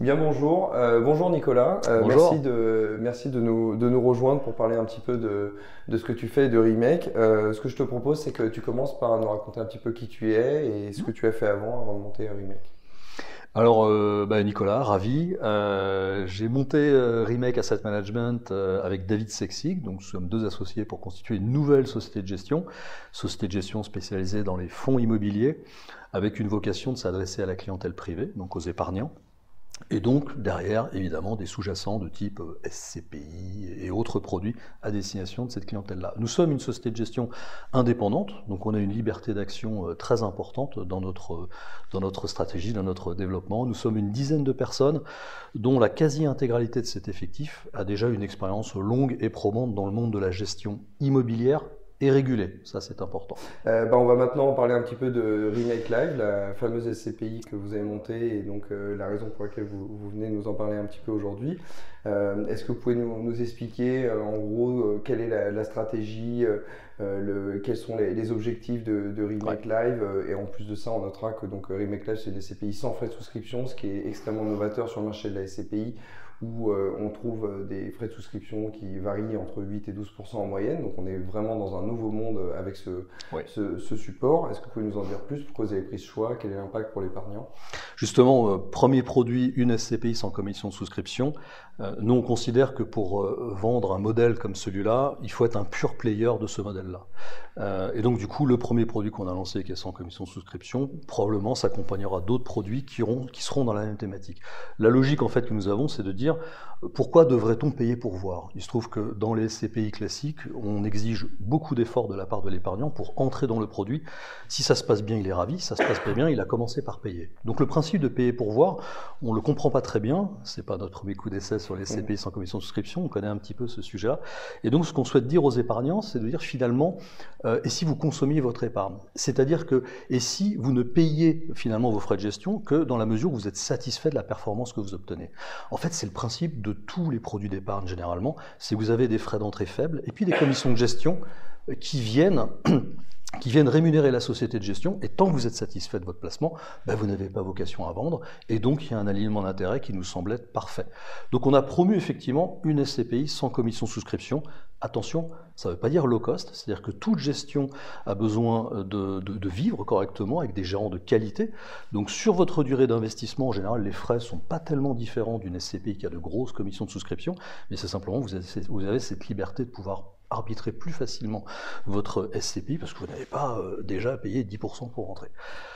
Bien bonjour, euh, bonjour Nicolas, euh, merci, de, merci de, nous, de nous rejoindre pour parler un petit peu de, de ce que tu fais de Remake. Euh, ce que je te propose c'est que tu commences par nous raconter un petit peu qui tu es et ce que tu as fait avant, avant de monter Remake. Alors bah, Nicolas, ravi. J'ai monté Remake Asset Management avec David Sexig, donc nous sommes deux associés pour constituer une nouvelle société de gestion, société de gestion spécialisée dans les fonds immobiliers, avec une vocation de s'adresser à la clientèle privée, donc aux épargnants. Et donc, derrière, évidemment, des sous-jacents de type euh, SCPI et autres produits à destination de cette clientèle-là. Nous sommes une société de gestion indépendante, donc on a une liberté d'action euh, très importante dans notre, dans notre stratégie, dans notre développement. Nous sommes une dizaine de personnes dont la quasi-intégralité de cet effectif a déjà une expérience longue et probante dans le monde de la gestion immobilière et régulé. Ça, c'est important. Euh, bah, on va maintenant parler un petit peu de Remake Live, la fameuse SCPI que vous avez montée et donc euh, la raison pour laquelle vous, vous, venez nous en parler un petit peu aujourd'hui. Euh, Est-ce que vous pouvez nous, nous expliquer euh, en gros quelle est la, la stratégie, le, quels sont les, les objectifs de, de Remake Live et en plus de ça, on notera que donc Remake Live c'est des SCPI sans frais de souscription, ce qui est extrêmement novateur sur le marché de la SCPI où euh, on trouve euh, des frais de souscription qui varient entre 8 et 12% en moyenne. Donc on est vraiment dans un nouveau monde avec ce, ce, support. Est-ce que vous pouvez nous en dire plus? Pourquoi vous avez pris ce choix? Quel est l'impact pour l'épargnant? Justement, euh, premier produit, une SCPI sans commission de souscription. Nous, on considère que pour vendre un modèle comme celui-là, il faut être un pur player de ce modèle-là. et donc, du coup, le premier produit qu'on a lancé, qui est sans commission de souscription, probablement s'accompagnera d'autres produits qui, qui seront dans la même thématique. La logique, en fait, que nous avons, c'est de dire pourquoi devrait-on payer pour voir? Il se trouve que dans les CPI classiques, on exige beaucoup d'efforts de la part de l'épargnant pour entrer dans le produit. Si ça se passe bien, il est ravi. Si ça se passe pas bien, il a commencé par payer. Donc le principe de payer pour voir, on le comprend pas très bien. C'est pas notre premier coup d'essai sur les CPI sans commission de souscription. On connaît un petit peu ce sujet-là. Et donc ce qu'on souhaite dire aux épargnants, c'est de dire finalement, euh, et si vous consommiez votre épargne? C'est-à-dire que, et si vous ne payez finalement vos frais de gestion que dans la mesure où vous êtes satisfait de la performance que vous obtenez? En fait, c'est le principe de tous les produits d'épargne généralement, c'est que vous avez des frais d'entrée faibles et puis des commissions de gestion qui viennent qui viennent rémunérer la société de gestion, et tant que vous êtes satisfait de votre placement, ben vous n'avez pas vocation à vendre, et donc il y a un alignement d'intérêt qui nous semble être parfait. Donc on a promu effectivement une SCPI sans commission souscription. Attention, ça ne veut pas dire low cost, c'est-à-dire que toute gestion a besoin de, de, de, vivre correctement avec des gérants de qualité. Donc sur votre durée d'investissement, en général, les frais ne sont pas tellement différents d'une SCPI qui a de grosses commissions de souscription, mais c'est simplement vous vous avez cette liberté de pouvoir arbitrer plus facilement votre SCPI parce que vous n'avez pas euh, déjà payé 10% pour rentrer.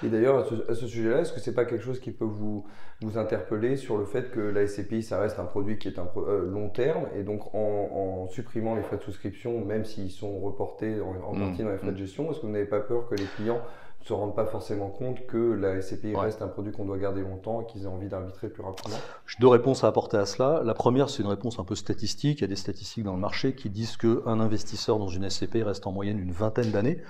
Et d'ailleurs, à ce, ce sujet-là, est-ce que c'est pas quelque chose qui peut vous, vous interpeller sur le fait que la SCPI, ça reste un produit qui est un euh, long terme et donc en, en, supprimant les frais de souscription, même s'ils sont reportés en, en partie mmh. dans les frais de mmh. gestion, est-ce que vous n'avez pas peur que les clients se rendent pas forcément compte que la SCPI reste un produit qu'on doit garder longtemps et qu'ils aient envie d'arbitrer plus rapidement J'ai deux réponses à apporter à cela. La première, c'est une réponse un peu statistique. Il y a des statistiques dans le marché qui disent qu'un investisseur dans une SCPI reste en moyenne une vingtaine d'années.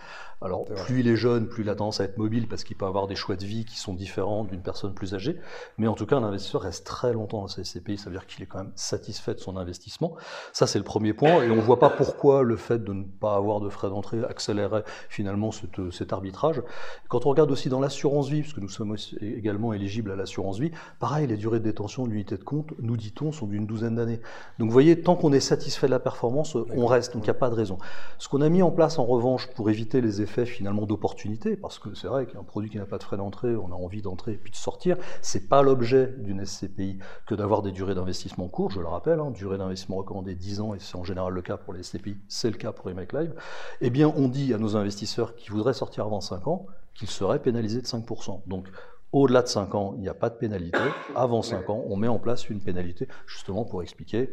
Alors, plus il est jeune, plus il a tendance à être mobile parce qu'il peut avoir des choix de vie qui sont différents d'une personne plus âgée. Mais en tout cas, un investisseur reste très longtemps dans sa SCPI, ça veut dire qu'il est quand même satisfait de son investissement. Ça, c'est le premier point. Et on ne voit pas pourquoi le fait de ne pas avoir de frais d'entrée accélérerait finalement cet, cet arbitrage. Quand on regarde aussi dans l'assurance vie, parce que nous sommes également éligibles à l'assurance vie, pareil, les durées de détention de l'unité de compte, nous dit-on, sont d'une douzaine d'années. Donc vous voyez, tant qu'on est satisfait de la performance, on reste, donc il n'y a pas de raison. Ce qu'on a mis en place en revanche pour éviter les effets finalement d'opportunité, parce que c'est vrai qu'un produit qui n'a pas de frais d'entrée, on a envie d'entrer et puis de sortir. C'est pas l'objet d'une SCPI que d'avoir des durées d'investissement courtes, je le rappelle, hein, durée d'investissement recommandée 10 ans, et c'est en général le cas pour les SCPI, c'est le cas pour les Live. Eh bien, on dit à nos investisseurs qui voudraient sortir avant 5 ans qu'ils seraient pénalisés de 5%. Donc, au-delà de 5 ans, il n'y a pas de pénalité. Avant 5 ans, on met en place une pénalité, justement pour expliquer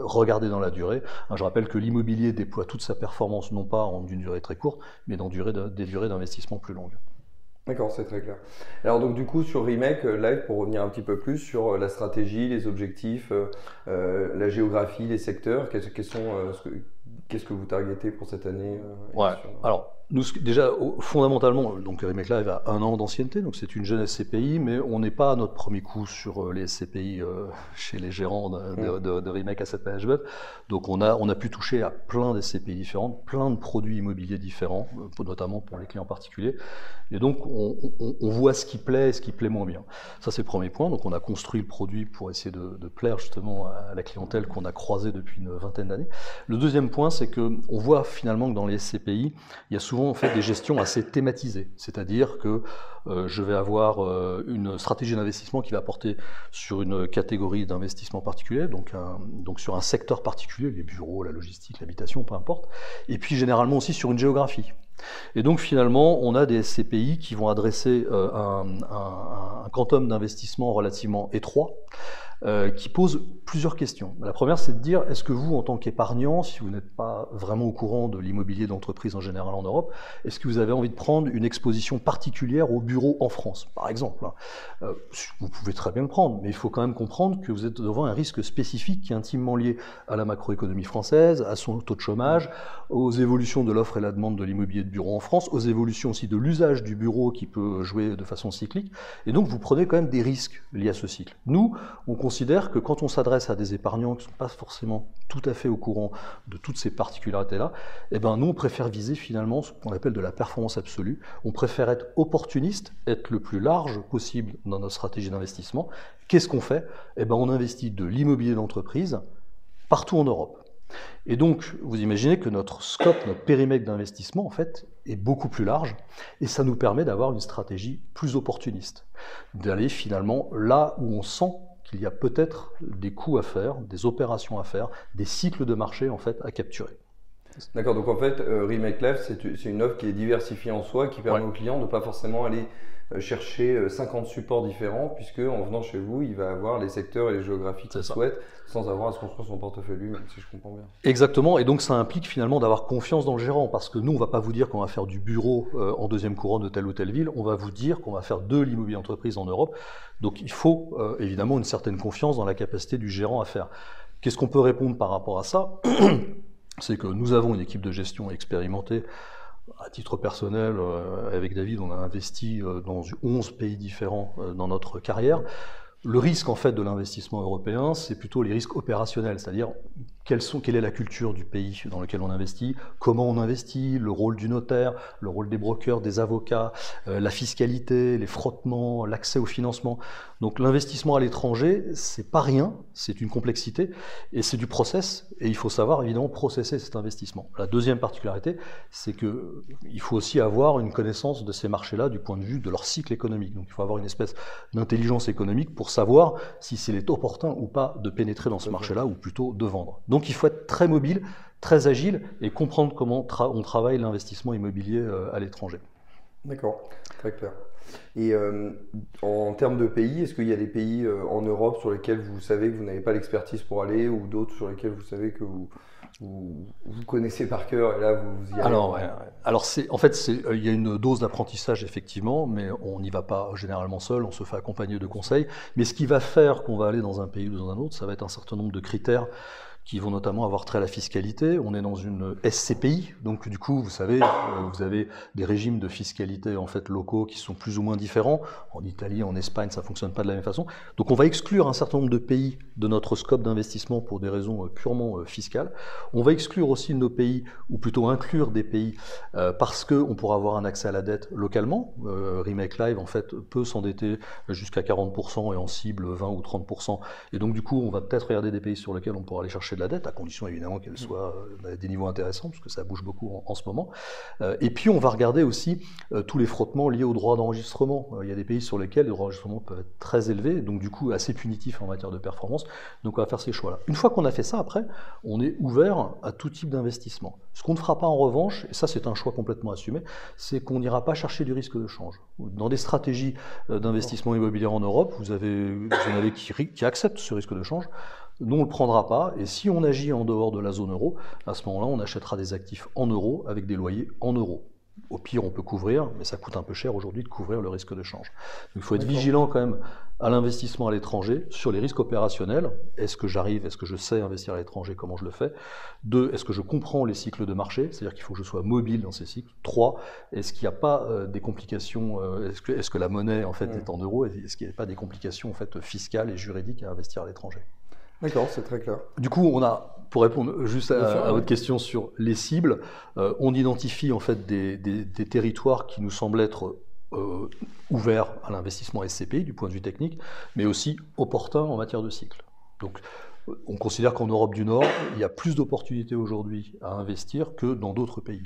regarder dans la durée. Hein, je rappelle que l'immobilier déploie toute sa performance non pas en une durée très courte, mais dans des durées d'investissement plus longues. D'accord, c'est très clair. Alors donc du coup sur Remake euh, Live, pour revenir un petit peu plus sur euh, la stratégie, les objectifs, euh, la géographie, les secteurs, qu'est-ce, sont, qu'est-ce que vous targetez pour cette année Ouais. Alors nous, déjà, fondamentalement, donc Remake Live a un an d'ancienneté, donc c'est une jeune SCPI, mais on n'est pas à notre premier coup sur euh, les SCPI euh, chez les gérants de, de, de, Remake Asset Management. Donc on a, on a pu toucher à plein de SCPI différentes, plein de produits immobiliers différents, euh, notamment pour les clients particuliers. Et donc on, on, on, voit ce qui plaît et ce qui plaît moins bien. Ça c'est le premier point. Donc on a construit le produit pour essayer de, de plaire justement à la clientèle qu'on a croisée depuis une vingtaine d'années. Le deuxième point, c'est que on voit finalement que dans les SCPI, il y a souvent en fait des gestions assez thématisées, c'est-à-dire que euh, je vais avoir euh, une stratégie d'investissement qui va porter sur une catégorie d'investissement particulier, donc, donc sur un secteur particulier, les bureaux, la logistique, l'habitation, peu importe, et puis généralement aussi sur une géographie. Et donc finalement, on a des SCPI qui vont adresser euh, un, quantum d'investissement relativement étroit, euh, qui pose plusieurs questions. La première, c'est de dire, est-ce que vous, en tant qu'épargnant, si vous n'êtes pas vraiment au courant de l'immobilier d'entreprise en général en Europe, est-ce que vous avez envie de prendre une exposition particulière au bureau en France, par exemple hein? Euh, Vous pouvez très bien le prendre, mais il faut quand même comprendre que vous êtes devant un risque spécifique qui est intimement lié à la macroéconomie française, à son taux de chômage, aux évolutions de l'offre et la demande de l'immobilier de bureau en France, aux évolutions aussi de l'usage du bureau qui peut jouer de façon cyclique. Et donc, vous prenez quand même des risques liés à ce cycle. Nous, on considère que quand on s'adresse à des épargnants qui ne sont pas forcément tout à fait au courant de toutes ces particularités-là, eh ben nous, on préfère viser finalement ce qu'on appelle de la performance absolue. On préfère être opportuniste, être le plus large possible dans notre stratégie d'investissement. Qu'est-ce qu'on fait? Eh ben on investit de l'immobilier d'entreprise partout en Europe. Et donc, vous imaginez que notre scope, notre périmètre d'investissement, en fait, est beaucoup plus large, et ça nous permet d'avoir une stratégie plus opportuniste, d'aller finalement là où on sent qu'il y a peut-être des coûts à faire, des opérations à faire, des cycles de marché en fait à capturer. D'accord, donc en fait, euh, Remake c'est une offre qui est diversifiée en soi, qui permet aux clients de ne pas forcément aller chercher 50 euh, supports différents, puisque en venant chez vous, il va avoir les secteurs et les géographies qu'il souhaite, sans avoir à se construire son portefeuille lui-même, si je comprends bien. Exactement, et donc ça implique finalement d'avoir confiance dans le gérant, parce que nous, on va pas vous dire qu'on va faire du bureau en deuxième couronne de telle ou telle ville, on va vous dire qu'on va faire de l'immobilier entreprise en Europe. Donc il faut euh, évidemment une certaine confiance dans la capacité du gérant à faire. Qu'est-ce qu'on peut répondre par rapport à ça? C'est que nous avons une équipe de gestion expérimentée. À titre personnel, euh, avec David, on a investi euh, dans 11 pays différents dans notre carrière. Le risque en fait de l'investissement européen, c'est plutôt les risques opérationnels, c'est-à-dire sont, quelle est la culture du pays dans lequel on investit, comment on investit, le rôle du notaire, le rôle des brokers, des avocats, euh, la fiscalité, les frottements, l'accès au financement. Donc l'investissement à l'étranger, c'est pas rien, c'est une complexité et c'est du process et il faut savoir évidemment processer cet investissement. La deuxième particularité, c'est que il faut aussi avoir une connaissance de ces marchés-là du point de vue de leur cycle économique. Donc il faut avoir une espèce d'intelligence économique pour savoir si c'est opportun ou pas de pénétrer dans ce marché-là ou plutôt de vendre. Donc il faut être très mobile, très agile et comprendre comment on travaille l'investissement immobilier euh, à l'étranger. D'accord, très clair. Et euh, en termes de pays, est-ce qu'il y a des pays euh, en Europe sur lesquels vous savez que vous n'avez pas l'expertise pour aller ou d'autres sur lesquels vous savez que vous, vous, connaissez par cœur et là vous, y allez? Alors, en fait, il y a une dose d'apprentissage effectivement, mais on n'y va pas généralement seul, on se fait accompagner de conseils. Mais ce qui va faire qu'on va aller dans un pays ou dans un autre, ça va être un certain nombre de critères qui vont notamment avoir trait à la fiscalité. On est dans une SCPI, donc du coup, vous savez, euh, vous avez des régimes de fiscalité en fait locaux qui sont plus ou moins différents. En Italie, en Espagne, ça fonctionne pas de la même façon. Donc on va exclure un certain nombre de pays de notre scope d'investissement pour des raisons euh, purement euh, fiscales. On va exclure aussi nos pays, ou plutôt inclure des pays, parce qu'on pourra avoir un accès à la dette localement. Remake Live, en fait, peut s'endetter jusqu'à 40% et en cible 20 ou 30%. Et donc du coup, on va peut-être regarder des pays sur lesquels on pourra aller chercher de la dette, à condition évidemment qu'elle soit euh, à des niveaux intéressants, parce que ça bouge beaucoup en, ce moment. Euh, et puis on va regarder aussi euh, tous les frottements liés au droit d'enregistrement. il y a des pays sur lesquels le droit d'enregistrement peut être très élevé, donc du coup assez punitif en matière de performance. Donc on va faire ces choix-là. Une fois qu'on a fait ça, après, on est ouvert à tout type d'investissement. Ce qu'on ne fera pas en revanche, et ça c'est un choix complètement assumé, c'est qu'on n'ira pas chercher du risque de change. Dans des stratégies d'investissement immobilier en Europe, vous en avez qui, qui acceptent ce risque de change. Nous, on ne le prendra pas. Et si on agit en dehors de la zone euro, à ce moment-là, on achètera des actifs en euros avec des loyers en euros. Au pire, on peut couvrir, mais ça coûte un peu cher aujourd'hui de couvrir le risque de change. Donc, il faut être vigilant quand même à l'investissement à l'étranger sur les risques opérationnels. Est-ce que j'arrive, est-ce que je sais investir à l'étranger, comment je le fais? Deux, est-ce que je comprends les cycles de marché, c'est-à-dire qu'il faut que je sois mobile dans ces cycles. Trois, est-ce qu'il n'y a pas euh, des complications euh, Est-ce que, est que, la monnaie en fait est en euros? Est-ce qu'il n'y a pas des complications en fait fiscales et juridiques à investir à l'étranger? D'accord, c'est très clair. Du coup, on a, pour répondre juste à, votre question sur les cibles, euh, on identifie en fait des, territoires qui nous semblent être euh, ouverts à l'investissement SCPI du point de vue technique, mais aussi opportuns en matière de cycle. Donc, on considère qu'en Europe du Nord, il y a plus d'opportunités aujourd'hui à investir que dans d'autres pays.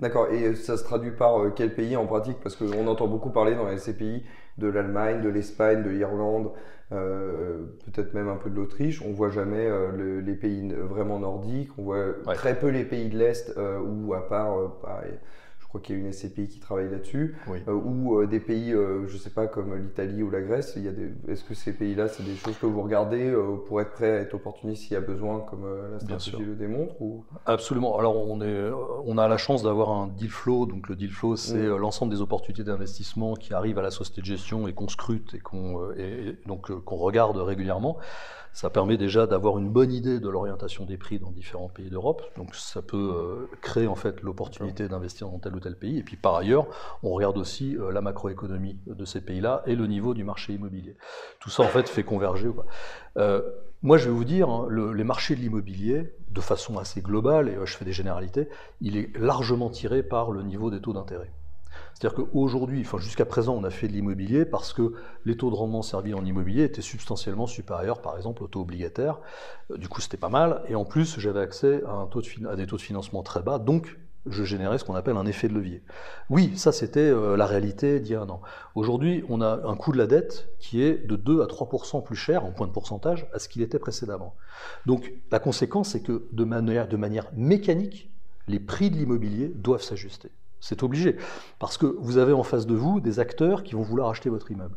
D'accord, et ça se traduit par euh, quel pays en pratique? Parce qu'on entend beaucoup parler dans les SCPI de l'Allemagne, de l'Espagne, de l'Irlande, euh, peut-être même un peu de l'Autriche. On voit jamais euh, les pays vraiment nordiques, on voit très peu les pays de l'Est, euh, où à part, je crois qu'il y a une SCPI qui travaille là-dessus, ou des pays, je ne sais pas, comme l'Italie ou la Grèce. Il y a des... Est-ce que ces pays-là, c'est des choses que vous regardez pour être prêt à être opportuniste s'il y a besoin, comme la stratégie le démontre ou... Absolument. Alors on, est, on a la chance d'avoir un deal flow. Donc le deal flow, c'est mm. l'ensemble des opportunités d'investissement qui arrivent à la société de gestion et qu'on scrute et qu'on donc qu'on regarde régulièrement. Ça permet déjà d'avoir une bonne idée de l'orientation des prix dans différents pays d'Europe. Donc ça peut euh, créer en fait l'opportunité d'investir dans tel ou tel pays. Et puis par ailleurs, on regarde aussi euh, la macroéconomie de ces pays-là et le niveau du marché immobilier. Tout ça en fait fait converger. Euh, moi, je vais vous dire, hein, les marchés de l'immobilier, de façon assez globale, et je fais des généralités, il est largement tiré par le niveau des taux d'intérêt. C'est-à-dire qu'aujourd'hui, enfin jusqu'à présent, on a fait de l'immobilier parce que les taux de rendement servis en immobilier étaient substantiellement supérieurs, par exemple, aux taux obligataires. Euh, du coup, c'était pas mal. Et en plus, j'avais accès à, un à des taux de financement très bas, donc je générais ce qu'on appelle un effet de levier. Oui, ça c'était euh, la réalité d'il y a un an. Aujourd'hui, on a un coût de la dette qui est de 2 à 3% plus cher en point de pourcentage à ce qu'il était précédemment. Donc la conséquence, c'est que de manière, de manière mécanique, les prix de l'immobilier doivent s'ajuster. C'est obligé. Parce que vous avez en face de vous des acteurs qui vont vouloir acheter votre immeuble.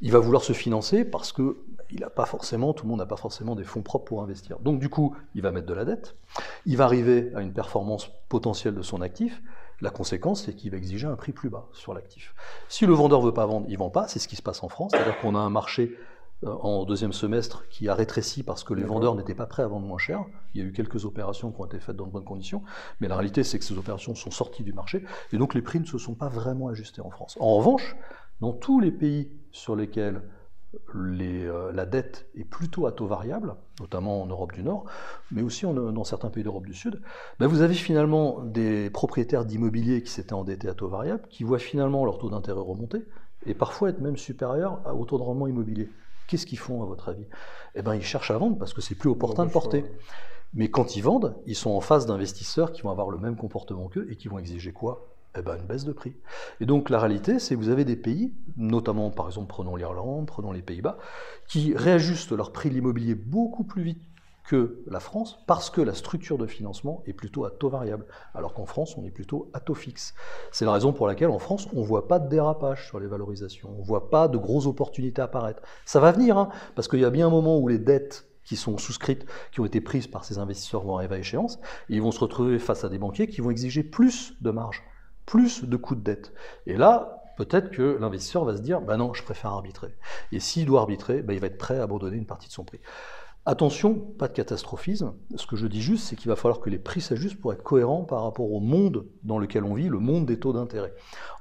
Il va vouloir se financer parce que il a pas forcément, tout le monde n'a pas forcément des fonds propres pour investir. Donc du coup, il va mettre de la dette. Il va arriver à une performance potentielle de son actif. La conséquence, c'est qu'il va exiger un prix plus bas sur l'actif. Si le vendeur veut pas vendre, il vend pas. C'est ce qui se passe en France. C'est-à-dire qu'on a un marché euh, en deuxième semestre qui a rétréci parce que les vendeurs n'étaient pas prêts à vendre moins cher. Il y a eu quelques opérations qui ont été faites dans de bonnes conditions, mais la réalité c'est que ces opérations sont sorties du marché et donc les prix ne se sont pas vraiment ajustés en France. En revanche, dans tous les pays sur lesquels euh, la dette est plutôt à taux variable, notamment en Europe du Nord, mais aussi dans certains pays d'Europe du Sud, ben vous avez finalement des propriétaires d'immobilier qui s'étaient endettés à taux variable, qui voient finalement leur taux d'intérêt remonter, et parfois être même supérieur au taux de rendement immobilier. Qu'est-ce qu'ils font à votre avis? Eh bien, ils cherchent à vendre parce que c'est plus opportun de porter. Mais quand ils vendent, ils sont en face d'investisseurs qui vont avoir le même comportement qu'eux et qui vont exiger quoi? Eh ben, une baisse de prix. Et donc la réalité, c'est que vous avez des pays, notamment par exemple prenons l'Irlande, prenons les Pays-Bas, qui réajustent leur prix de l'immobilier beaucoup plus vite que la France parce que la structure de financement est plutôt à taux variable, alors qu'en France, on est plutôt à taux fixe. C'est la raison pour laquelle en France, on ne voit pas de dérapage sur les valorisations, on ne voit pas de grosses opportunités apparaître. Ça va venir, hein, parce qu'il y a bien un moment où les dettes qui sont souscrites, qui ont été prises par ces investisseurs vont arriver à échéance, et ils vont se retrouver face à des banquiers qui vont exiger plus de marge, plus de coûts de dette. Et là, peut-être que l'investisseur va se dire, bah non, je préfère arbitrer. Et s'il doit arbitrer, bah, il va être prêt à abandonner une partie de son prix. Attention, pas de catastrophisme. Ce que je dis juste, c'est qu'il va falloir que les prix s'ajustent pour être cohérents par rapport au monde dans lequel on vit, le monde des taux d'intérêt.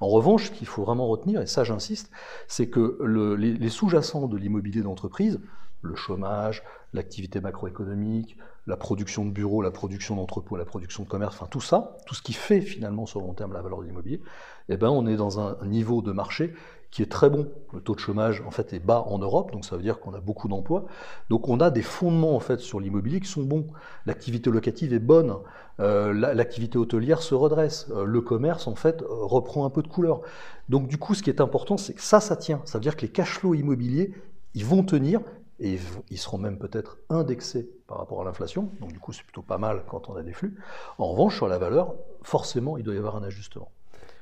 En revanche, ce qu'il faut vraiment retenir, et ça j'insiste, c'est que les, sous-jacents de l'immobilier d'entreprise, le chômage, l'activité macroéconomique, la production de bureaux, la production d'entrepôts, la production de commerce, enfin tout ça, tout ce qui fait finalement sur le long terme la valeur de l'immobilier, eh ben on est dans un niveau de marché qui est très bon. Le taux de chômage en fait est bas en Europe, donc ça veut dire qu'on a beaucoup d'emplois. Donc on a des fondements en fait sur l'immobilier qui sont bons. L'activité locative est bonne, euh, l'activité hôtelière se redresse, euh, le commerce en fait euh, reprend un peu de couleur. Donc du coup, ce qui est important, c'est que ça, ça tient. Ça veut dire que les cash flows immobiliers, ils vont tenir et ils seront même peut-être indexés par rapport à l'inflation. Donc du coup, c'est plutôt pas mal quand on a des flux. En revanche, sur la valeur, forcément, il doit y avoir un ajustement.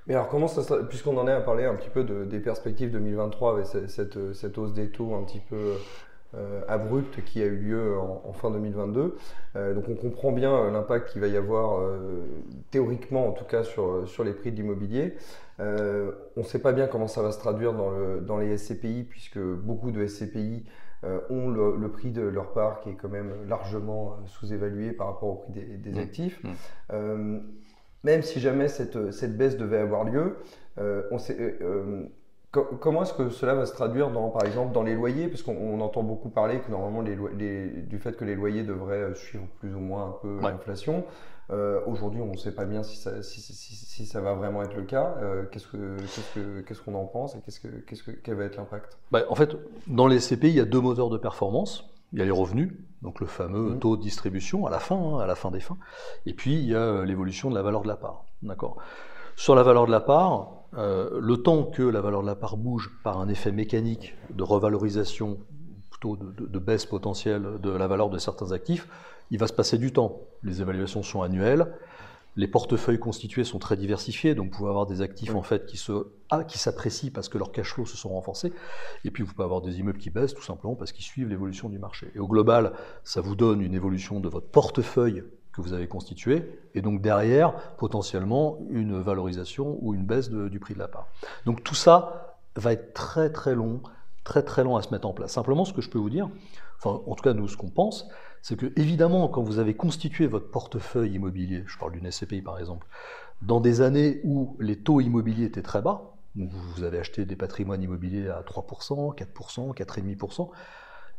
Mais alors comment puisqu'on en est à parler un petit peu de, des perspectives 2023 avec cette, hausse des taux un petit peu abrupte qui a eu lieu en, fin 2022. donc on comprend bien l'impact qu'il va y avoir théoriquement en tout cas sur, sur les prix de l'immobilier. on ne sait pas bien comment ça va se traduire dans les SCPI puisque beaucoup de SCPI ont le, prix de leur part qui est quand même largement sous-évalué par rapport au prix des, mmh. actifs. Mmh même si jamais cette, cette baisse devait avoir lieu, euh, on sait, euh, euh, comment est-ce que cela va se traduire, dans, par exemple, dans les loyers? Parce qu'on entend beaucoup parler que normalement les, du fait que les loyers devraient suivre plus ou moins un peu l'inflation. Aujourd'hui, on ne sait pas bien si ça, si, si, ça, va vraiment être le cas. qu'est-ce qu'on qu'est-ce qu'on en pense et qu'est-ce que, quel va être l'impact? Bah, En fait, dans les CPI, il y a deux moteurs de performance. Il y a les revenus, donc le fameux mmh. taux de distribution à la fin, hein, à la fin des fins. Et puis il y a euh, l'évolution de la valeur de la part. D'accord? Sur la valeur de la part, euh, le temps que la valeur de la part bouge par un effet mécanique de revalorisation, plutôt de, baisse potentielle de la valeur de certains actifs, il va se passer du temps. Les évaluations sont annuelles. Les portefeuilles constitués sont très diversifiés, donc vous pouvez avoir des actifs en fait qui se ah, qui s'apprécient parce que leurs cash flows se sont renforcés, et puis vous pouvez avoir des immeubles qui baissent tout simplement parce qu'ils suivent l'évolution du marché. Et au global, ça vous donne une évolution de votre portefeuille que vous avez constitué, et donc derrière, potentiellement, une valorisation ou une baisse du prix de la part. Donc tout ça va être très très long, très très long à se mettre en place. Simplement, ce que je peux vous dire, enfin en tout cas nous, ce qu'on pense, c'est que évidemment, quand vous avez constitué votre portefeuille immobilier, je parle d'une SCPI par exemple, dans des années où les taux immobiliers étaient très bas, vous avez acheté des patrimoines immobiliers à 3%, 4%, 4,5%,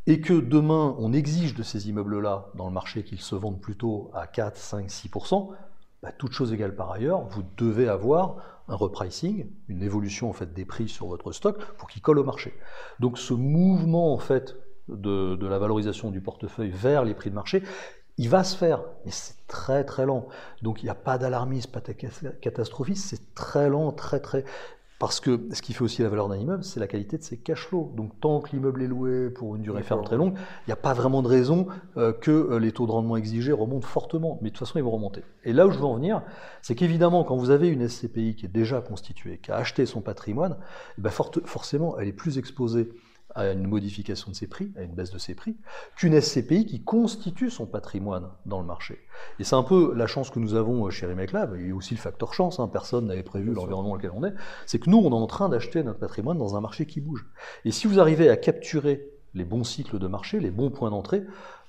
et que demain on exige de ces immeubles-là dans le marché qu'ils se vendent plutôt à 4, 5, 6%, bah, toute chose égale par ailleurs, vous devez avoir un repricing, une évolution en fait des prix sur votre stock pour qu'il colle au marché. Donc ce mouvement en fait de, la valorisation du portefeuille vers les prix de marché, il va se faire, mais c'est très très lent. Donc il n'y a pas d'alarmisme, pas de catastrophisme, c'est très lent, très très... Parce que ce qui fait aussi la valeur d'un immeuble, c'est la qualité de ses cash flows. Donc tant que l'immeuble est loué pour une durée ferme très longue, il n'y a pas vraiment de raison euh, que euh, les taux de rendement exigés remontent fortement. Mais de toute façon, ils vont remonter. Et là où je veux en venir, c'est qu'évidemment, quand vous avez une SCPI qui est déjà constituée, qui a acheté son patrimoine, eh ben forcément, elle est plus exposée à une modification de ses prix, à une baisse de ses prix, qu'une SCPI qui constitue son patrimoine dans le marché. Et c'est un peu la chance que nous avons chez Remake Lab, a aussi le facteur chance, hein, personne n'avait prévu l'environnement dans lequel on est, c'est que nous, on est en train d'acheter notre patrimoine dans un marché qui bouge. Et si vous arrivez à capturer les bons cycles de marché, les bons points d'entrée,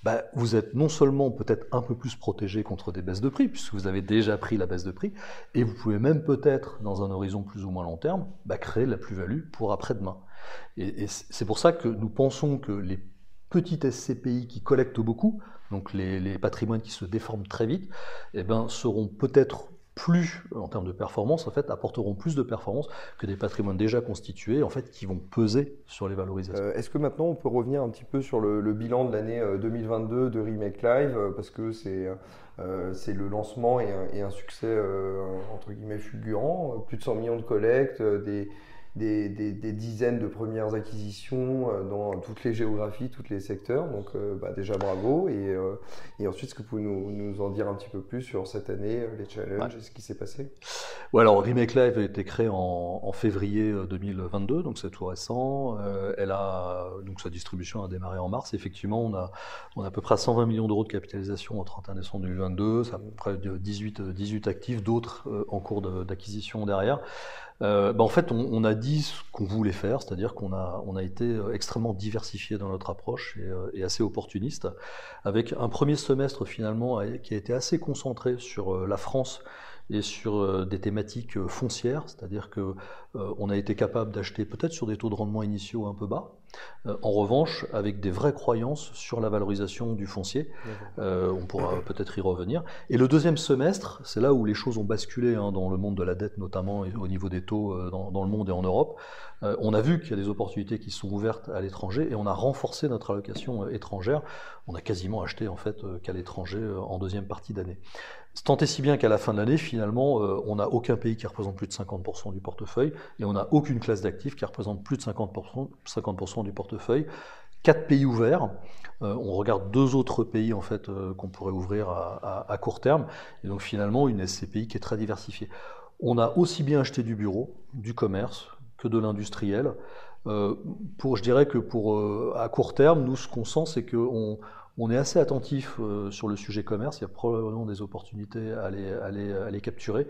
bah, vous êtes non seulement peut-être un peu plus protégé contre des baisses de prix, puisque vous avez déjà pris la baisse de prix, et vous pouvez même peut-être, dans un horizon plus ou moins long terme, bah, créer la plus-value pour après-demain. Et, c'est pour ça que nous pensons que les petites SCPI qui collectent beaucoup, donc les, patrimoines qui se déforment très vite, eh ben, seront peut-être plus, en termes de performance, en fait, apporteront plus de performance que des patrimoines déjà constitués, en fait, qui vont peser sur les valorisations. Euh, est-ce que maintenant on peut revenir un petit peu sur le, bilan de l'année 2022 euh, de Remake Live, euh, parce que c'est le lancement et un succès entre guillemets fulgurant, plus de 100 millions de collectes, des des, dizaines de premières acquisitions euh, dans toutes les géographies, tous les secteurs. Donc euh, bah, déjà bravo. Et, euh, et ensuite, est-ce que vous pouvez nous, en dire un petit peu plus sur cette année, les challenges et ce qui s'est passé? Ouais, alors Remake Live a été créé en, février 2022, donc c'est tout récent. elle a, donc sa distribution a démarré en mars. Effectivement, on a, on a à peu près 120 millions d'euros de capitalisation au 31 décembre 2022. C'est à peu près 18, 18 actifs, d'autres en cours d'acquisition derrière. Euh, bah, en fait, on, a dit ce qu'on voulait faire, c'est-à-dire qu'on a, on a été euh, extrêmement diversifié dans notre approche euh, et, assez opportuniste, avec un premier semestre finalement qui a été assez concentré sur la France et sur des thématiques foncières, c'est-à-dire que on a été capable d'acheter peut-être sur des taux de rendement initiaux un peu bas, euh, en revanche, avec des vraies croyances sur la valorisation du foncier, euh, on pourra peut-être y revenir. Et le deuxième semestre, c'est là où les choses ont basculé hein, dans le monde de la dette, notamment au niveau des taux euh, dans, le monde et en Europe. on a vu qu'il y a des opportunités qui sont ouvertes à l'étranger et on a renforcé notre allocation étrangère. On a quasiment acheté en fait qu'à l'étranger en deuxième partie d'année. Tant et si bien qu'à la fin de l'année, finalement, on n'a aucun pays qui représente plus de 50% du portefeuille et on n'a aucune classe d'actifs qui représente plus de 50%, 50 du portefeuille. Quatre pays ouverts. Euh, on regarde deux autres pays en fait euh, qu'on pourrait ouvrir à, court terme. Et donc finalement une SCPI qui est très diversifiée. On a aussi bien acheté du bureau, du commerce, que de l'industriel. pour, je dirais que pour, à court terme, nous, ce qu'on sent, c'est qu'on on est assez attentif sur le sujet commerce. Il y a probablement des opportunités à les, à les, à les capturer.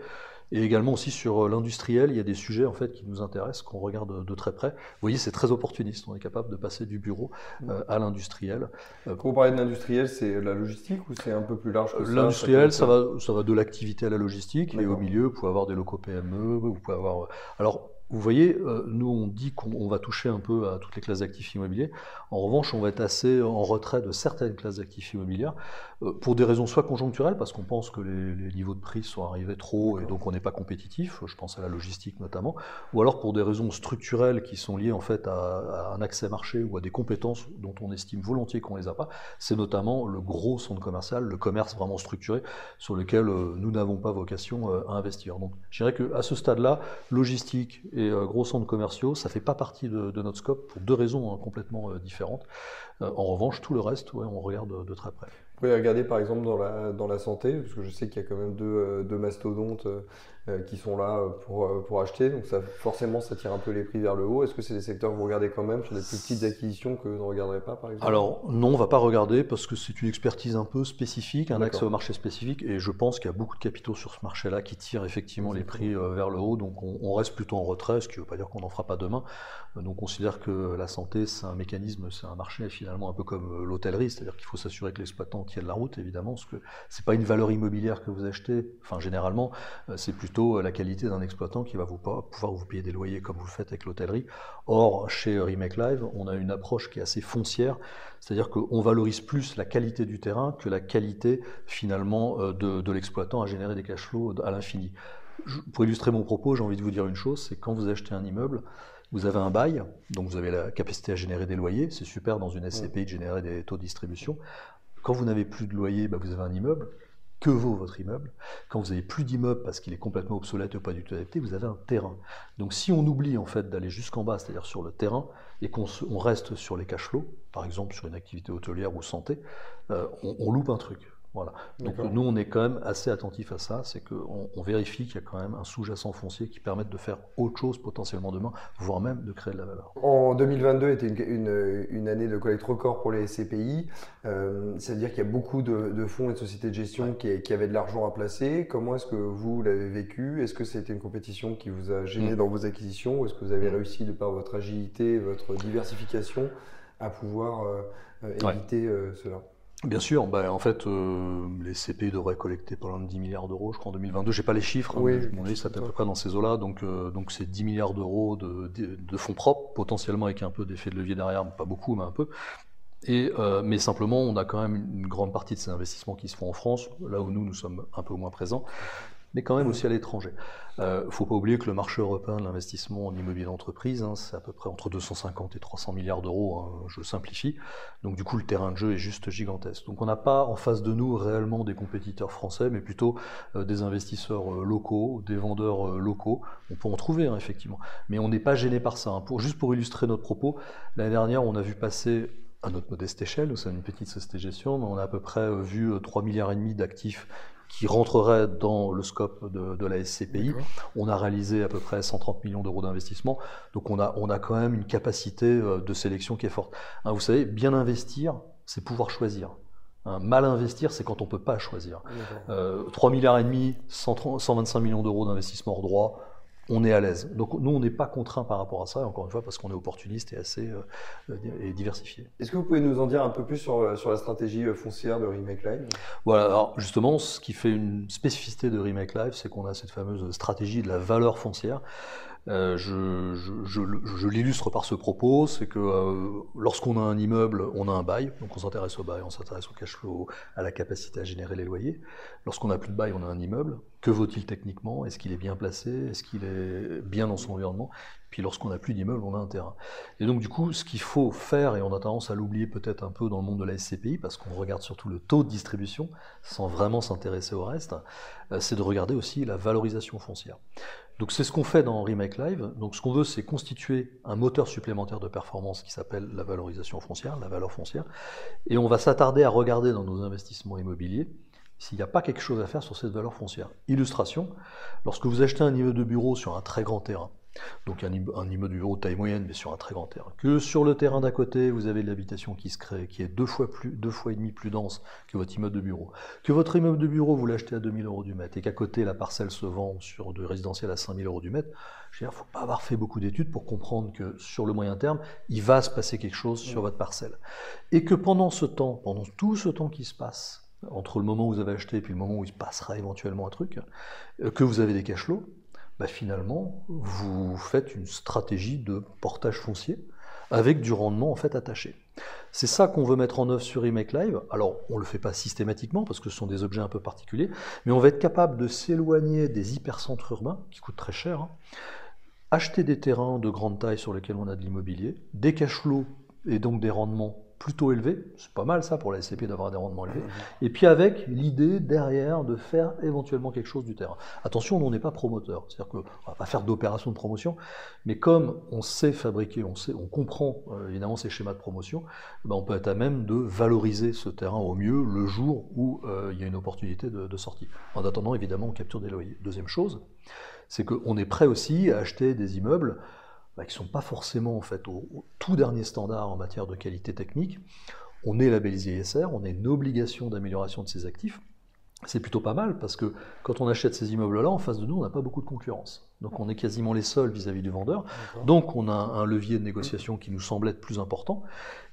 Et également aussi sur euh, l'industriel, il y a des sujets en fait qui nous intéressent, qu'on regarde de très près. Vous voyez, c'est très opportuniste. On est capable de passer du bureau euh, à l'industriel. Euh, Quand vous parlez de l'industriel, c'est la logistique ou c'est un peu plus large que ça? L'industriel, ça, va, ça va de l'activité à la logistique. Et au milieu, vous pouvez avoir des locaux PME. Vous pouvez avoir. Alors, vous voyez, euh, nous on dit qu'on va toucher un peu à toutes les classes d'actifs immobiliers. En revanche, on va être assez en retrait de certaines classes d'actifs immobilières euh, pour des raisons soit conjoncturelles, parce qu'on pense que les, niveaux de prix sont arrivés trop et donc on n'est pas compétitif. Je pense à la logistique notamment, ou alors pour des raisons structurelles qui sont liées en fait à, un accès marché ou à des compétences dont on estime volontiers qu'on les a pas. C'est notamment le gros centre commercial, le commerce vraiment structuré, sur lequel euh, nous n'avons pas vocation à investir. Donc, je dirais qu'à ce stade-là, logistique et euh, gros centres commerciaux, ça ne fait pas partie de, notre scope pour deux raisons hein, complètement euh, différentes. Euh, en revanche, tout le reste, on regarde de très près. Vous pouvez regarder par exemple dans la, dans la santé, parce que je sais qu'il y a quand même deux, mastodontes qui sont là euh, pour, euh, pour acheter. Donc ça, forcément, ça tire un peu les prix vers le haut. Est-ce que c'est des secteurs que vous regardez quand même sur des plus petites acquisitions que vous ne regarderez pas, par exemple? Alors non, on ne va pas regarder parce que c'est une expertise un peu spécifique, un accès au marché spécifique. Et je pense qu'il y a beaucoup de capitaux sur ce marché-là qui tirent effectivement les prix vers le haut. Donc on, reste plutôt en retrait, ce qui ne veut pas dire qu'on n'en fera pas demain. Donc on considère que la santé, c'est un mécanisme, c'est un marché finalement un peu comme l'hôtellerie, c'est-à-dire qu'il faut s'assurer que l'exploitant tienne la route, évidemment, parce que c'est pas une valeur immobilière que vous achetez. Enfin, généralement, c'est plutôt la qualité d'un un exploitant qui va pouvoir vous payer des loyers comme vous le faites avec l'hôtellerie. Or, chez Remake Live, on a une approche qui est assez foncière, c'est-à-dire qu'on valorise plus la qualité du terrain que la qualité finalement euh, de, l'exploitant à générer des cash flows à l'infini. Pour illustrer mon propos, j'ai envie de vous dire une chose, c'est quand vous achetez un immeuble, vous avez un bail, donc vous avez la capacité à générer des loyers, c'est super dans une SCPI de générer des taux de distribution. Quand vous n'avez plus de loyer, bah, vous avez un immeuble que vaut votre immeuble. Quand vous n'avez plus d'immeuble parce qu'il est complètement obsolète ou pas du tout adapté, vous avez un terrain. Donc si on oublie en fait d'aller jusqu'en bas, c'est-à-dire sur le terrain, et qu'on reste sur les cash par exemple sur une activité hôtelière ou santé, euh, on loupe un truc. Voilà. Donc nous, on est quand même assez attentif à ça, c'est qu'on on vérifie qu'il y a quand même un sous-jacent foncier qui permette de faire autre chose potentiellement demain, voire même de créer de la valeur. En 2022 était une, une, année de collecte record pour les SCPI, euh, c'est-à-dire qu'il y a beaucoup de, fonds et de sociétés de gestion qui, qui, avaient de l'argent à placer. Comment est-ce que vous l'avez vécu? Est-ce que c'était une compétition qui vous a gêné mm. dans vos acquisitions? Ou est-ce que vous avez mm. réussi, de par votre agilité, votre diversification, à pouvoir euh, euh, éviter cela? Bien sûr, bah, en fait, euh, les CP devraient collecter pendant 10 milliards d'euros, je crois, en 2022. Je n'ai pas les chiffres, hein, mais je m'en dis, ça à peu près dans ces eaux-là. Donc, euh, donc c'est 10 milliards d'euros de, de, fonds propres, potentiellement avec un peu d'effet de levier derrière, pas beaucoup, mais un peu. Et, euh, mais simplement, on a quand même une grande partie de ces investissements qui se font en France, là où nous, nous sommes un peu moins présents mais quand même aussi à l'étranger. Il euh, ne faut pas oublier que le marché européen de l'investissement en immobilier d'entreprise, hein, c'est à peu près entre 250 et 300 milliards d'euros, hein, je simplifie. Donc du coup, le terrain de jeu est juste gigantesque. Donc on n'a pas en face de nous réellement des compétiteurs français, mais plutôt euh, des investisseurs euh, locaux, des vendeurs locaux. On peut en trouver, hein, effectivement. Mais on n'est pas gêné par ça. Juste pour illustrer notre propos, l'année dernière, on a vu passer à notre modeste échelle, nous sommes une petite société gestion, mais on a à peu près vu 3 milliards et demi d'actifs qui rentrerait dans le scope de, la SCPI. On a réalisé à peu près 130 millions d'euros d'investissement, donc on a, on a quand même une capacité euh, de sélection qui est forte. Hein, vous savez, bien investir, c'est pouvoir choisir. Hein, mal investir, c'est quand on ne peut pas choisir. 3 euh, milliards et demi, 125 millions d'euros d'investissement hors droit, on est à l'aise. Donc nous, on n'est pas contraint par rapport à ça, encore une fois, parce qu'on est opportuniste et assez euh, et diversifié. Est-ce que vous pouvez nous en dire un peu plus sur, sur la stratégie euh, foncière de Remake Live? Voilà, alors justement, ce qui fait une spécificité de Remake Live, c'est qu'on a cette fameuse stratégie de la valeur foncière. Euh, je, je, je, l'illustre par ce propos, c'est que euh, lorsqu'on a un immeuble, on a un bail, donc on s'intéresse au bail, on s'intéresse au cash flow, à la capacité à générer les loyers. Lorsqu'on n'a plus de bail, on a un immeuble. Que vaut-il techniquement? Est-ce qu'il est bien placé? Est-ce qu'il est bien dans son environnement? Puis lorsqu'on n'a plus d'immeuble, on a un terrain. Et donc du coup, ce qu'il faut faire, et on a tendance à l'oublier peut-être un peu dans le monde de la SCPI, parce qu'on regarde surtout le taux de distribution, sans vraiment s'intéresser au reste, euh, c'est de regarder aussi la valorisation foncière. Donc c'est ce qu'on fait dans Remake Live. Donc ce qu'on veut, c'est constituer un moteur supplémentaire de performance qui s'appelle la valorisation foncière, la valeur foncière. Et on va s'attarder à regarder dans nos investissements immobiliers s'il n'y a pas quelque chose à faire sur cette valeur foncière. Illustration, lorsque vous achetez un niveau de bureau sur un très grand terrain, donc un, immeuble de bureau de taille moyenne, mais sur un très grand terrain. Que sur le terrain d'à côté, vous avez de l'habitation qui se crée, qui est deux fois, plus, deux fois et demi plus dense que votre immeuble de bureau. Que votre immeuble de bureau, vous l'achetez à 2000 euros du mètre, et qu'à côté, la parcelle se vend sur de résidentiel à 5000 euros du mètre, il ne faut pas avoir fait beaucoup d'études pour comprendre que sur le moyen terme, il va se passer quelque chose sur votre parcelle. Et que pendant ce temps, pendant tout ce temps qui se passe, entre le moment où vous avez acheté et puis le moment où il se passera éventuellement un truc, euh, que vous avez des cash flows, bah, finalement, vous faites une stratégie de portage foncier avec du rendement en fait attaché. C'est ça qu'on veut mettre en œuvre sur Remake Live. Alors, on ne le fait pas systématiquement parce que ce sont des objets un peu particuliers, mais on va être capable de s'éloigner des hypercentres urbains qui coûtent très cher, hein. acheter des terrains de grande taille sur lesquels on a de l'immobilier, des cash flows et donc des rendements plutôt élevé, c'est pas mal ça pour la SCP d'avoir des rendements élevés, et puis avec l'idée derrière de faire éventuellement quelque chose du terrain. Attention, on n'est pas promoteur, c'est-à-dire qu'on va pas faire d'opération de promotion, mais comme on sait fabriquer, on, sait, on comprend euh, évidemment ces schémas de promotion, eh ben on peut être à même de valoriser ce terrain au mieux le jour où euh, il y a une opportunité de, de sortie. En attendant, évidemment, on capture des loyers. Deuxième chose, c'est qu'on est prêt aussi à acheter des immeubles bah, qui ne sont pas forcément en fait, au, tout dernier standard en matière de qualité technique. On est labellisé ISR, on a une obligation d'amélioration de ses actifs. C'est plutôt pas mal parce que quand on achète ces immeubles-là, en face de nous, on n'a pas beaucoup de concurrence. Donc on est quasiment les seuls vis-à-vis du vendeur. Donc on a un levier de négociation qui nous semble être plus important.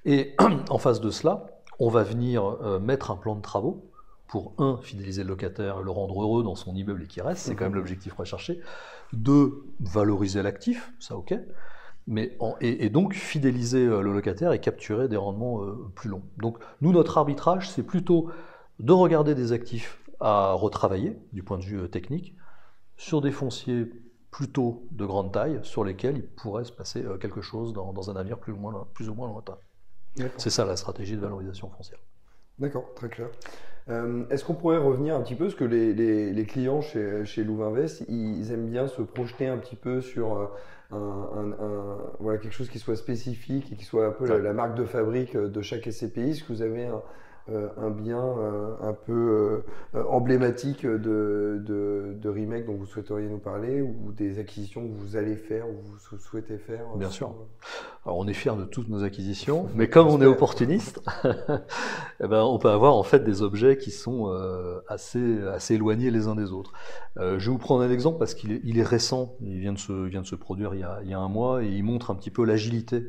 Et en face de cela, on va venir euh, mettre un plan de travaux pour, un, fidéliser le locataire et le rendre heureux dans son immeuble et qui reste, c'est quand même l'objectif recherché. Deux, valoriser l'actif, ça ok. Mais et, donc fidéliser euh, le locataire et capturer des rendements euh, plus longs. Donc nous, notre arbitrage, c'est plutôt de regarder des actifs à retravailler du point de vue euh, technique sur des fonciers plutôt de grande taille sur lesquels il pourrait se passer quelque chose dans, un avenir plus ou moins, plus ou moins lointain. C'est ça la stratégie de valorisation foncière. D'accord, très clair. Euh, est-ce qu'on pourrait revenir un petit peu, parce que les, clients chez, chez Louvainvest, ils aiment bien se projeter un petit peu sur euh, un, voilà, quelque chose qui soit spécifique et qui soit un peu la, la, marque de fabrique de chaque SCPI Est-ce que vous avez un, euh, un bien euh, un peu euh, emblématique de, de, remake dont vous souhaiteriez nous parler ou des acquisitions que vous allez faire ou vous souhaitez faire Bien sûr. Alors on est fiers de toutes nos acquisitions, mais comme on est opportuniste, eh ben, on peut avoir en fait des objets qui sont assez, assez éloignés les uns des autres. je vais vous prendre un exemple parce qu'il est, il est, récent, il vient de, se, vient de se produire il y, a, il y a un mois et il montre un petit peu l'agilité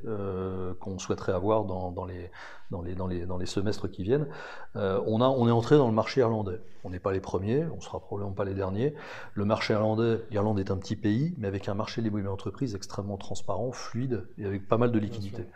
qu'on souhaiterait avoir dans, dans les dans les, dans les, dans les semestres qui viennent, euh, on, a, on est entré dans le marché irlandais. On n'est pas les premiers, on ne sera probablement pas les derniers. Le marché irlandais, l'Irlande est un petit pays, mais avec un marché de l'immobilier d'entreprise extrêmement transparent, fluide et avec pas mal de liquidités.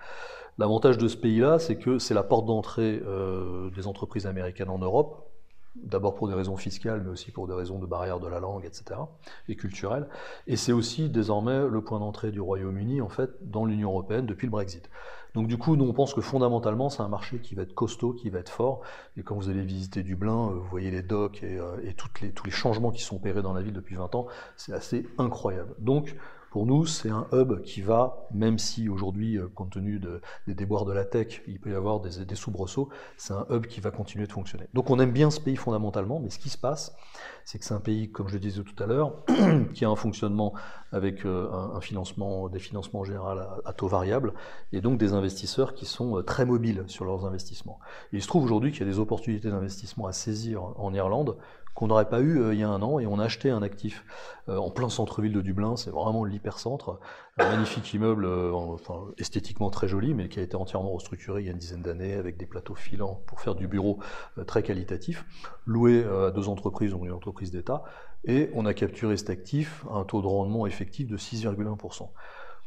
L'avantage de ce pays-là, c'est que c'est la porte d'entrée euh, des entreprises américaines en Europe, d'abord pour des raisons fiscales, mais aussi pour des raisons de barrière de la langue, etc., et culturelles. Et c'est aussi désormais le point d'entrée du Royaume-Uni, en fait, dans l'Union européenne depuis le Brexit. Donc du coup, nous on pense que fondamentalement, c'est un marché qui va être costaud, qui va être fort. Et quand vous allez visiter Dublin, euh, vous voyez les docks et, euh, les, tous les changements qui sont opérés dans la ville depuis 20 ans, c'est assez incroyable. Donc pour nous, c'est un hub qui va, même si aujourd'hui, euh, compte tenu des déboires de la tech, il peut y avoir des, des soubresauts, c'est un hub qui va continuer de fonctionner. Donc on aime bien ce pays fondamentalement, mais ce qui se passe, c'est que c'est un pays, comme je le disais tout à l'heure, qui a un fonctionnement avec euh, un, financement, des financements généraux à, à, taux variable, et donc des investisseurs qui sont euh, très mobiles sur leurs investissements. Il se trouve aujourd'hui qu'il y a des opportunités d'investissement à saisir en Irlande qu'on n'aurait pas eu euh, il y a un an, et on a acheté un actif en plein centre-ville de Dublin, c'est vraiment l'hypercentre, un magnifique immeuble, euh, enfin, esthétiquement très joli, mais qui a été entièrement restructuré il y a une dizaine d'années, avec des plateaux filants pour faire du bureau très qualitatif, loué à deux entreprises, dont une entreprise d'État, et on a capturé cet actif à un taux de rendement effectif de 6,1%.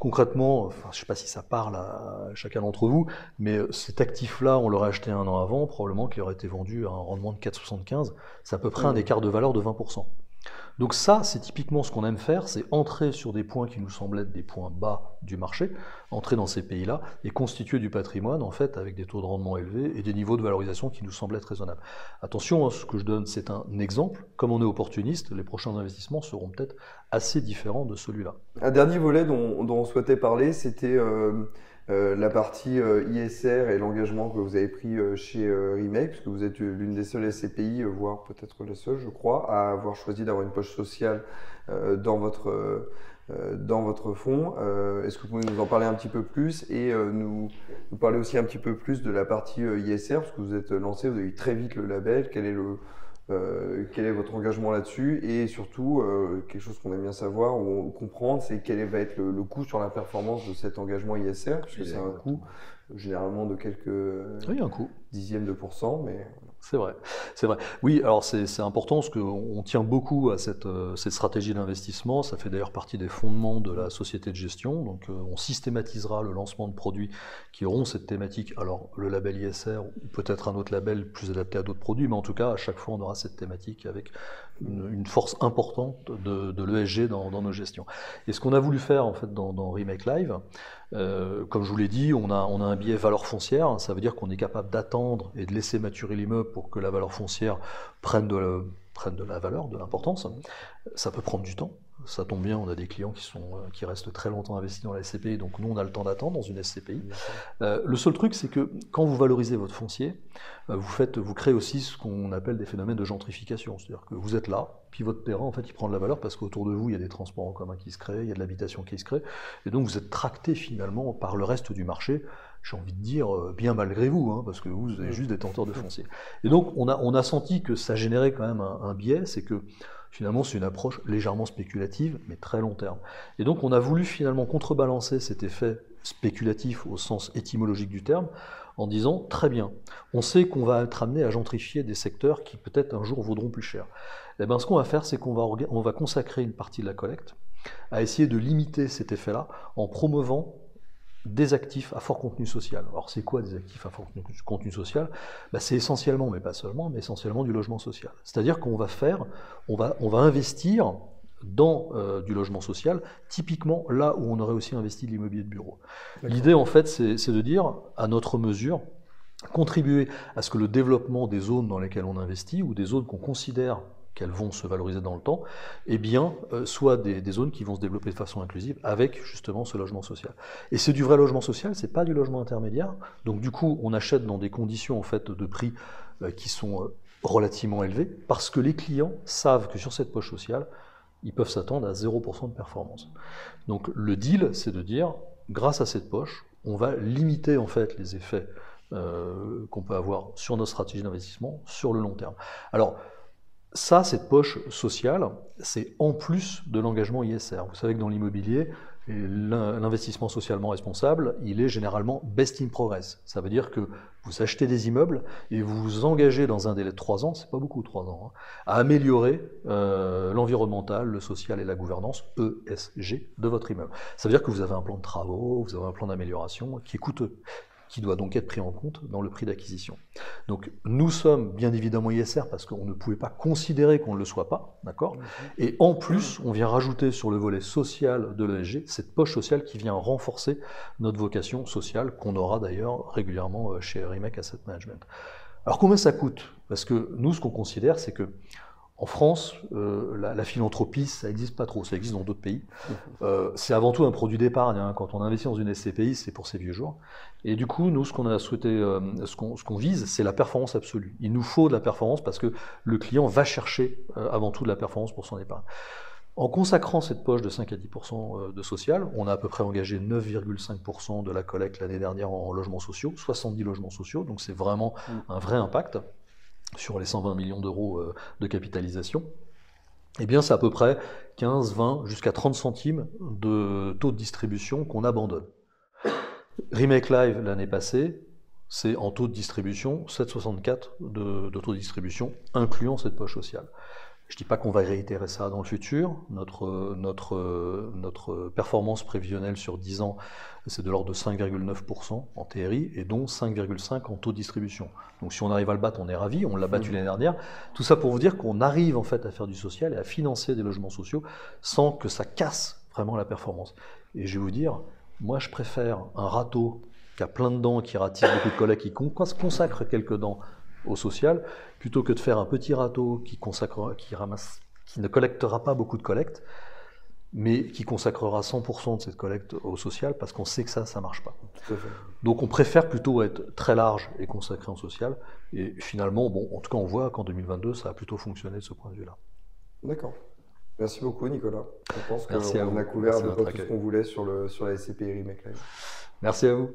Concrètement, enfin, je ne sais pas si ça parle à chacun d'entre vous, mais cet actif-là, on l'aurait acheté un an avant, probablement qu'il aurait été vendu à un rendement de 4,75. C'est à peu près un écart de valeur de 20%. Donc ça, c'est typiquement ce qu'on aime faire, c'est entrer sur des points qui nous semblent être des points bas du marché, entrer dans ces pays-là et constituer du patrimoine en fait avec des taux de rendement élevés et des niveaux de valorisation qui nous semblent être raisonnables. Attention, hein, ce que je donne, c'est un exemple. Comme on est opportuniste, les prochains investissements seront peut-être assez différents de celui-là. Un dernier volet dont, on souhaitait parler, c'était euh, euh, la partie euh, ISR et l'engagement que vous avez pris euh, chez Remake, puisque vous êtes l'une des seules SCPI, voire peut-être la seule, je crois, à avoir choisi d'avoir une poche sociale dans votre dans votre fonds. Est-ce que vous pouvez nous en parler un petit peu plus et nous, parler aussi un petit peu plus de la partie ISR, parce que vous êtes lancé, vous avez eu très vite le label, quel est le, euh, quel est votre engagement là-dessus Et surtout, euh, quelque chose qu'on aime bien savoir ou comprendre, c'est quel va être le, coût sur la performance de cet engagement ISR, puisque c'est un coût généralement de quelques oui, un coût. dixièmes de pourcent, mais c'est vrai, c'est vrai. Oui, alors c'est important parce qu'on tient beaucoup à cette, euh, cette stratégie d'investissement. Ça fait d'ailleurs partie des fondements de la société de gestion. Donc euh, on systématisera le lancement de produits qui auront cette thématique. Alors le label ISR ou peut-être un autre label plus adapté à d'autres produits, mais en tout cas à chaque fois on aura cette thématique avec une, force importante de, l'ESG dans, nos gestions. Et ce qu'on a voulu faire en fait dans, Remake Live, euh, comme je vous l'ai dit, on a, on a un biais valeur foncière. Ça veut dire qu'on est capable d'attendre et de laisser maturer l'immeuble pour que la valeur foncière prenne de prenne de la valeur, de l'importance. Ça peut prendre du temps ça tombe bien, on a des clients qui, sont, euh, qui restent très longtemps investis dans la SCPI, donc nous on a le temps d'attendre dans une SCPI. Euh, le seul truc, c'est que quand vous valorisez votre foncier, euh, vous, faites, vous créez aussi ce qu'on appelle des phénomènes de gentrification. C'est-à-dire que vous êtes là, puis votre terrain, en fait, il prend de la valeur parce qu'autour de vous, il y a des transports en commun qui se créent, il y a de l'habitation qui se crée, et donc vous êtes tracté finalement par le reste du marché j'ai envie de dire, bien malgré vous, hein, parce que vous, vous avez juste des tenteurs de foncier. Et donc, on a, on a senti que ça générait quand même un, un biais, c'est que Finalement, c'est une approche légèrement spéculative, mais très long terme. Et donc, on a voulu finalement contrebalancer cet effet spéculatif au sens étymologique du terme en disant très bien, on sait qu'on va être amené à gentrifier des secteurs qui peut-être un jour vaudront plus cher. Et eh bien, ce qu'on va faire, c'est qu'on va, on va consacrer une partie de la collecte à essayer de limiter cet effet-là en promouvant des actifs à fort contenu social. Alors c'est quoi des actifs à fort contenu social? Bah, C'est essentiellement, mais pas seulement, mais essentiellement du logement social. C'est-à-dire qu'on va faire, on va, on va investir dans euh, du logement social, typiquement là où on aurait aussi investi de l'immobilier de bureau. L'idée en fait c'est de dire, à notre mesure, contribuer à ce que le développement des zones dans lesquelles on investit ou des zones qu'on considère qu'elles vont se valoriser dans le temps, eh bien, euh, soit des, zones qui vont se développer de façon inclusive avec justement ce logement social. Et c'est du vrai logement social, c'est pas du logement intermédiaire. Donc du coup, on achète dans des conditions en fait de prix euh, qui sont euh, relativement élevées parce que les clients savent que sur cette poche sociale, ils peuvent s'attendre à 0% de performance. Donc le deal, c'est de dire, grâce à cette poche, on va limiter en fait les effets qu'on peut avoir sur nos stratégies d'investissement sur le long terme. Alors ça, cette poche sociale, c'est en plus de l'engagement ISR. Vous savez que dans l'immobilier, l'investissement socialement responsable, il est généralement best in progress. Ça veut dire que vous achetez des immeubles et vous vous engagez dans un délai de trois ans, c'est pas beaucoup trois ans, hein, à améliorer euh, l'environnemental, le social et la gouvernance ESG de votre immeuble. Ça veut dire que vous avez un plan de travaux, vous avez un plan d'amélioration qui est coûteux qui doit donc être pris en compte dans le prix d'acquisition. Donc nous sommes bien évidemment ISR parce qu'on ne pouvait pas considérer qu'on ne le soit pas, d'accord? Et en plus, on vient rajouter sur le volet social de l'ESG cette poche sociale qui vient renforcer notre vocation sociale qu'on aura d'ailleurs régulièrement euh, chez Remake Asset Management. Alors combien ça coûte? Parce que nous, ce qu'on considère, c'est que en France, euh, la, philanthropie, ça n'existe pas trop, ça existe dans d'autres pays. Euh, c'est avant tout un produit d'épargne. Hein. Quand on investit dans une SCPI, c'est pour ses vieux jours. Et du coup, nous, ce qu'on a souhaité, euh, ce qu'on vise, c'est la performance absolue. Il nous faut de la performance parce que le client va chercher avant tout de la performance pour son épargne. En consacrant cette poche de 5 à 10% de social, on a à peu près engagé 9,5% de la collecte l'année dernière en logements sociaux, 70 logements sociaux, donc c'est vraiment mmh. un vrai impact sur les 120 millions d'euros euh, de capitalisation, eh bien c'est à peu près 15, 20, jusqu'à 30 centimes de taux de distribution qu'on abandonne. Remake Live l'année passée, c'est en taux de distribution 7,64 de, de taux de distribution, incluant cette poche sociale. Je ne dis pas qu'on va réitérer ça dans le futur. Notre, notre, notre performance prévisionnelle sur 10 ans, c'est de l'ordre de 5,9% en TRI et dont 5,5% en taux de distribution. Donc si on arrive à le battre, on est ravi. On l'a battu mmh. l'année dernière. Tout ça pour vous dire qu'on arrive en fait à faire du social et à financer des logements sociaux sans que ça casse vraiment la performance. Et je vais vous dire, moi je préfère un râteau qui a plein de dents, qui ratisse beaucoup de collègues, qui consacre quelques dents au social, plutôt que de faire un petit râteau qui, consacre, qui, ramasse, qui ne collectera pas beaucoup de collectes, mais qui consacrera 100% de cette collecte au social, parce qu'on sait que ça, ça ne marche pas. Donc on préfère plutôt être très large et consacré en social, et finalement, bon, en tout cas on voit qu'en 2022, ça a plutôt fonctionné de ce point de vue-là. D'accord. Merci beaucoup Nicolas. Je pense qu'on a couvert de tout ce qu'on voulait sur, le, sur la SCPI Remake Live. Merci à vous.